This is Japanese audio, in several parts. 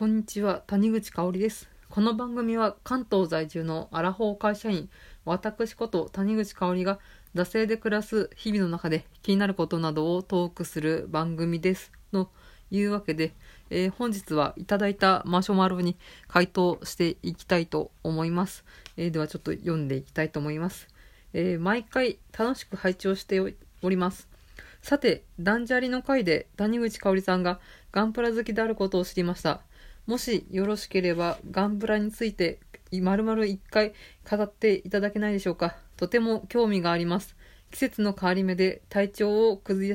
こんにちは、谷口香織です。この番組は関東在住のアラフォー会社員、私こと谷口香織が惰性で暮らす日々の中で気になることなどをトークする番組です。のいうわけで、えー本日はいただいたマシュマロに回答していきたいと思います。えーではちょっと読んでいきたいと思います。えー毎回楽しく拝聴しております。さて、断捨離の回で谷口香織さんがガンプラ好きであることを知りました。もしよろしければガンプラについてまるまる一回語っていただけないでしょうか。とても興味があります。季節の変わり目で体調を崩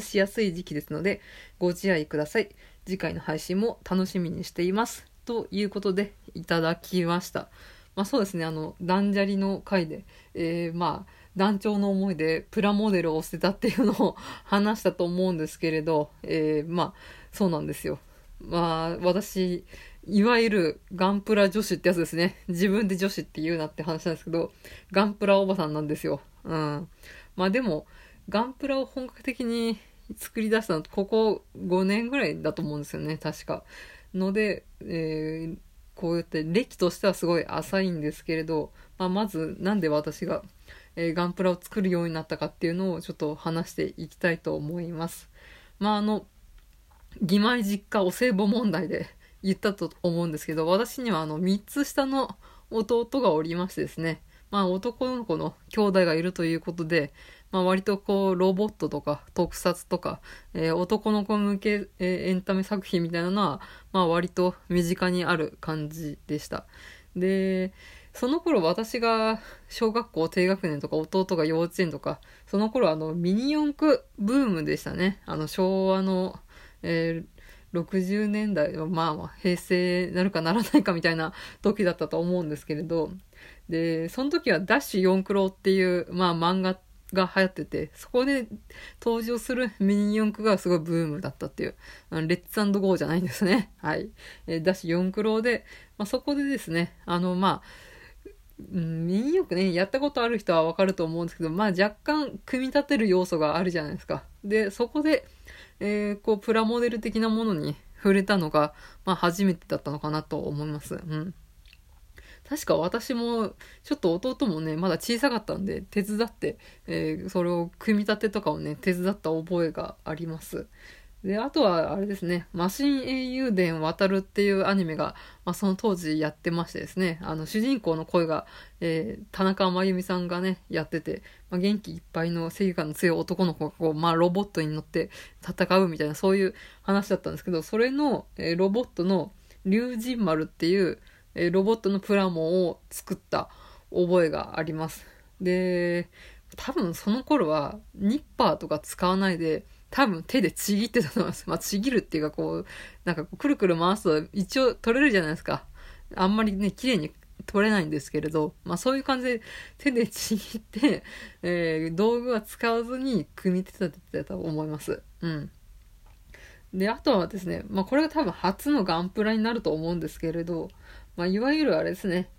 しやすい時期ですのでご自愛ください。次回の配信も楽しみにしています。ということでいただきました。まあそうですね、あの、断捨離の回で、えーまあ、団長の思いでプラモデルを捨てたっていうのを話したと思うんですけれど、えーまあ、そうなんですよ。まあ、私、いわゆるガンプラ女子ってやつですね。自分で女子って言うなって話なんですけど、ガンプラおばさんなんですよ。うん。まあでも、ガンプラを本格的に作り出したのここ5年ぐらいだと思うんですよね、確か。ので、えーこうやって歴としてはすごい浅いんですけれど、まあ、まずなんで私が、えーガンプラを作るようになったかっていうのをちょっと話していきたいと思います。まああの、義妹実家お歳暮問題で 言ったと思うんですけど、私にはあの3つ下の弟がおりましてですね、まあ男の子の兄弟がいるということで、まあ割とこうロボットとか特撮とか、えー男の子向け、えーエンタメ作品みたいなのは、まあ割と身近にある感じでした。で、その頃私が小学校低学年とか弟が幼稚園とか、その頃あのミニ四駆ブームでしたね。あの昭和の、えー60年代のまあまあ平成なるかならないかみたいな時だったと思うんですけれど、で、その時はダッシュ四クロっていう、まあ漫画が流行ってて、そこで登場するミニ四駆がすごいブームだったっていう、レッツゴーじゃないんですね。はい。えーダッシュ四クロで、まあそこでですね、あのまあ、ミニ四駆ね、やったことある人はわかると思うんですけど、まあ若干組み立てる要素があるじゃないですか。で、そこで、えーこう、プラモデル的なものに触れたのが、まあ初めてだったのかなと思います。うん。確か私も、ちょっと弟もね、まだ小さかったんで、手伝って、えーそれを組み立てとかをね、手伝った覚えがあります。で、あとは、あれですね、マシン英雄伝渡るっていうアニメが、まあ、その当時やってましてですね、あの、主人公の声が、えー田中真由美さんがね、やってて、まあ、元気いっぱいの正義感の強い男の子がこう、まあ、ロボットに乗って戦うみたいな、そういう話だったんですけど、それの、えーロボットの、龍神丸っていう、えーロボットのプラモを作った覚えがあります。で、多分その頃はニッパーとか使わないで、多分手でちぎってたと思います。まあちぎるっていうかこう、なんかくるくる回すと一応取れるじゃないですか。あんまりね、綺麗に取れないんですけれど、まあそういう感じで手でちぎって、えー道具は使わずに組み立ててたと思います。うん。で、あとはですね、まあこれが多分初のガンプラになると思うんですけれど、まあいわゆるあれですね、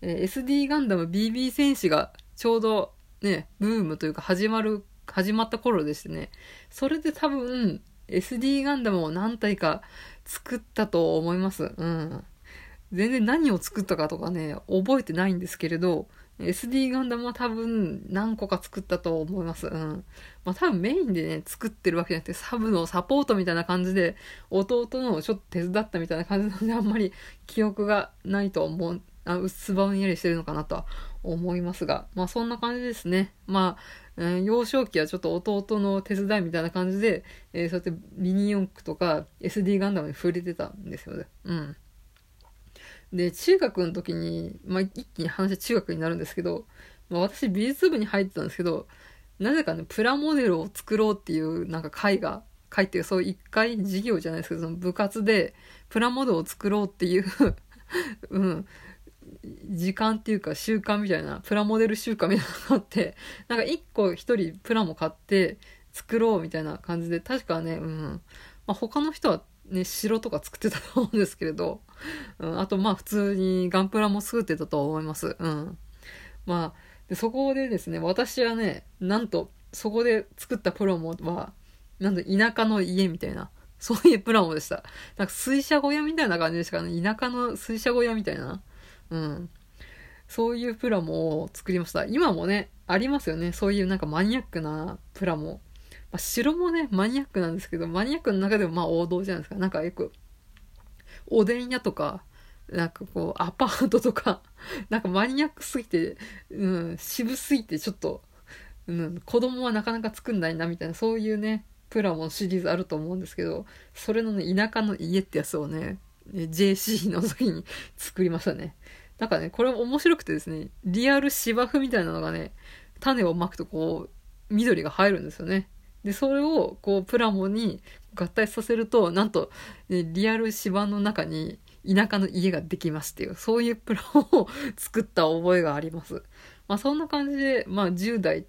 えー SD ガンダム BB 戦士がちょうどね、ブームというか始まる、始まった頃でしてね、それで多分 SD ガンダムを何体か作ったと思います。うん。全然何を作ったかとかね、覚えてないんですけれど、SD ガンダムは多分何個か作ったと思います。うん。まあ多分メインでね、作ってるわけじゃなくて、サブのサポートみたいな感じで、弟のちょっと手伝ったみたいな感じなので、あんまり記憶がないと思う、あ薄ぼんやりしてるのかなとは思いますが、まあそんな感じですね。まあ、えー幼少期はちょっと弟の手伝いみたいな感じで、えーそうやってミニ四駆とか SD ガンダムに触れてたんですよね。うん。で、中学の時に、まあ、一気に話は中学になるんですけど、まあ、私美術部に入ってたんですけど、なぜかね、プラモデルを作ろうっていうなんか会が、会っていうそう一回授業じゃないですけど、その部活でプラモデルを作ろうっていう うん、時間っていうか習慣みたいな、プラモデル習慣みたいなのがあって、なんか一個一人プラモ買って作ろうみたいな感じで、確かね、うん、まあ、他の人はね、城とか作ってたと思うんですけれど、うん、あとまあ普通にガンプラも作ってたと思います。うん。まあ、でそこでですね、私はね、なんと、そこで作ったプロモは、なんと田舎の家みたいな、そういうプラモでした。なんか水車小屋みたいな感じでしたかね。田舎の水車小屋みたいな。うん。そういうプラモを作りました。今もね、ありますよね。そういうなんかマニアックなプラモ。まあ、城もね、マニアックなんですけど、マニアックの中でもまあ王道じゃないですか。なんかよく、おでん屋とか、なんかこう、アパートとか、なんかマニアックすぎて、うん、渋すぎてちょっと、うん、子供はなかなか作んないなみたいな、そういうね、プラモシリーズあると思うんですけど、それのね、田舎の家ってやつをね、JC の時に 作りましたね。なんかね、これ面白くてですね、リアル芝生みたいなのがね、種をまくとこう、緑が入るんですよね。で、それをこう、プラモに合体させると、なんと、ね、リアル芝の中に田舎の家ができますっていう、そういうプラモを 作った覚えがあります。まあそんな感じで、まあ10代、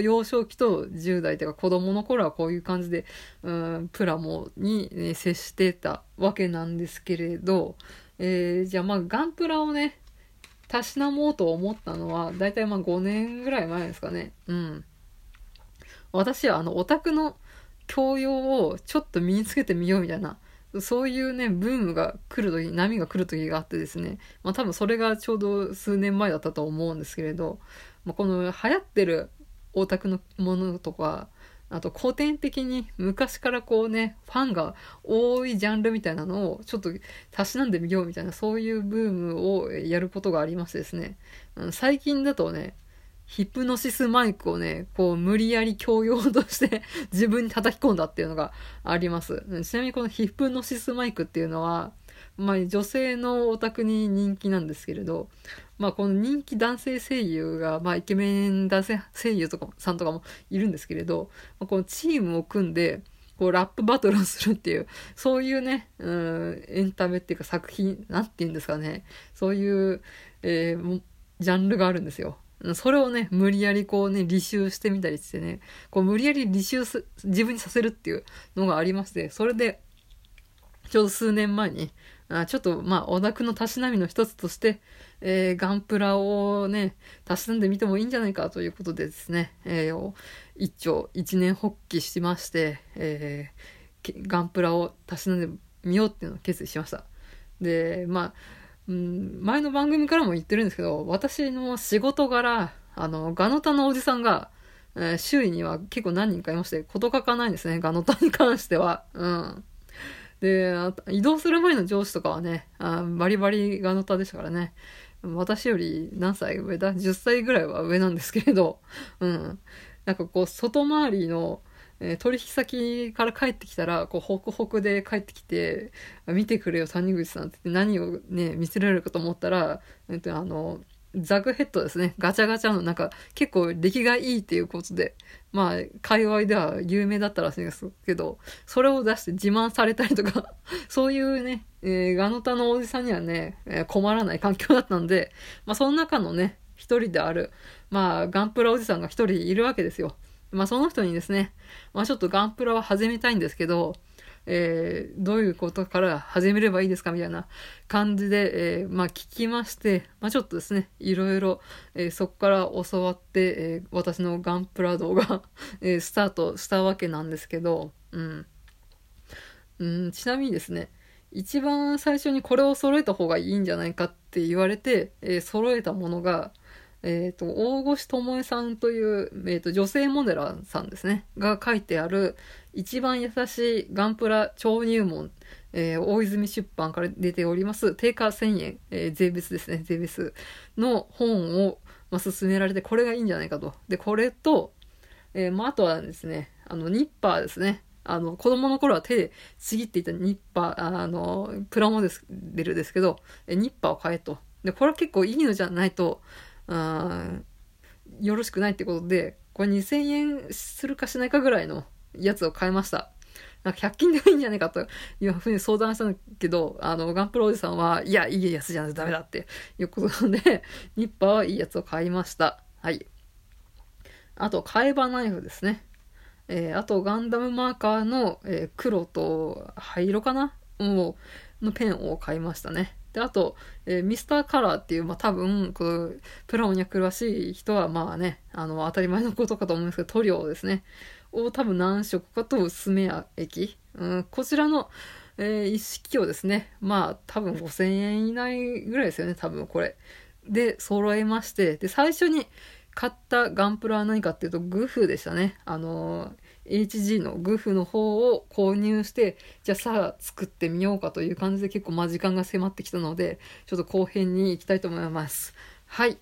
幼少期と10代というか子供の頃はこういう感じで、うん、プラモに、ね、接してたわけなんですけれど、えー、じゃあまあガンプラをね、たしなもうと思ったのは、だいたいまあ5年ぐらい前ですかね。うん。私はあのオタクの教養をちょっと身につけてみようみたいな、そういうね、ブームが来る時、波が来る時があってですね、まあ多分それがちょうど数年前だったと思うんですけれど、まあ、この流行ってるオタクのものとか、あと古典的に昔からこうね、ファンが多いジャンルみたいなのをちょっとたしなんでみようみたいなそういうブームをやることがありましてですね、最近だとね、ヒプノシスマイクをね、こう無理やり強要として 自分に叩き込んだっていうのがあります。ちなみにこのヒプノシスマイクっていうのは、まあ女性のオタクに人気なんですけれど、まあこの人気男性声優が、まあイケメン男性声優とかさんとかもいるんですけれど、まあ、このチームを組んで、こうラップバトルをするっていう、そういうね、う、エンタメっていうか作品、なんて言うんですかね、そういう、えー、ジャンルがあるんですよ。それをね、無理やりこうね、履修してみたりしてね、こう無理やり履修す、自分にさせるっていうのがありまして、それで、ちょうど数年前に、あちょっと、まあ、オタクのたしなみの一つとして、えー、ガンプラをね、たしなんでみてもいいんじゃないかということでですね、えー、一丁、一年発起しまして、えー、ガンプラをたしなんでみようっていうのを決意しました。で、まあ、うん、前の番組からも言ってるんですけど、私の仕事柄、あの、ガノタのおじさんが、えー、周囲には結構何人かいまして、こと書かないんですね、ガノタに関しては。うん。で、移動する前の上司とかはね、あバリバリガノタでしたからね。私より何歳上だ ?10 歳ぐらいは上なんですけれど、うん。なんかこう、外回りの、えー、取引先から帰ってきたら、こう、ホクホクで帰ってきて、見てくれよ、谷口さんって何をね、見せられるかと思ったら、えっと、あの、ザグヘッドですね。ガチャガチャのなんか結構出来がいいっていうことで、まあ、界隈では有名だったらしいんですけど、それを出して自慢されたりとか そういうね、えー、ガノタのおじさんにはね、えー、困らない環境だったんで、まあその中のね、一人である、まあガンプラおじさんが一人いるわけですよ。まあその人にですね、まあちょっとガンプラは始めたいんですけど、えー、どういうことから始めればいいですかみたいな感じで、えー、まあ聞きまして、まあちょっとですね、いろいろ、えー、そこから教わって、え、私のガンプラ道が え、スタートしたわけなんですけど、うん。うん、ちなみにですね、一番最初にこれを揃えた方がいいんじゃないかって言われて、え、揃えたものが、え、ー、と、大越智恵さんという、え、ー、と、女性モデラーさんですね、が書いてある、一番優しいガンプラ超入門、えー、大泉出版から出ております、定価1000円、えー、税別ですね、税別の本を、まあ、勧められて、これがいいんじゃないかと。で、これと、えー、まあ、あとはですね、あの、ニッパーですね。あの、子供の頃は手でちぎっていたニッパー、あの、プラモデルですけど、ニッパーを買えと。で、これは結構いいのじゃないと、あよろしくないってことで、これ2000円するかしないかぐらいのやつを買いました。なんか100均でもいいんじゃないかというふうに相談したんだけど、あの、ガンプロおじさんは、いや、いいやつじゃないとダメだっていうことで、ニッパーはいいやつを買いました。はい。あと、替え刃ナイフですね。えー、あと、ガンダムマーカーの、えー、黒と灰色かな？もう、のペンを買いましたね。で、あと、えー、ミスターカラーっていう、まあ、多分、こう、プラモには詳しい人は、まあね、あの、当たり前のことかと思うんですけど、塗料ですね。を多分何色かと、スメア液うん、こちらの、えー、一式をですね、まあ多分5000円以内ぐらいですよね、多分これ。で、揃えまして、で、最初に買ったガンプラは何かっていうと、グフでしたね。あのー HG のグフの方を購入して、じゃあさあ作ってみようかという感じで結構まあ時間が迫ってきたので、ちょっと後編に行きたいと思います。はい。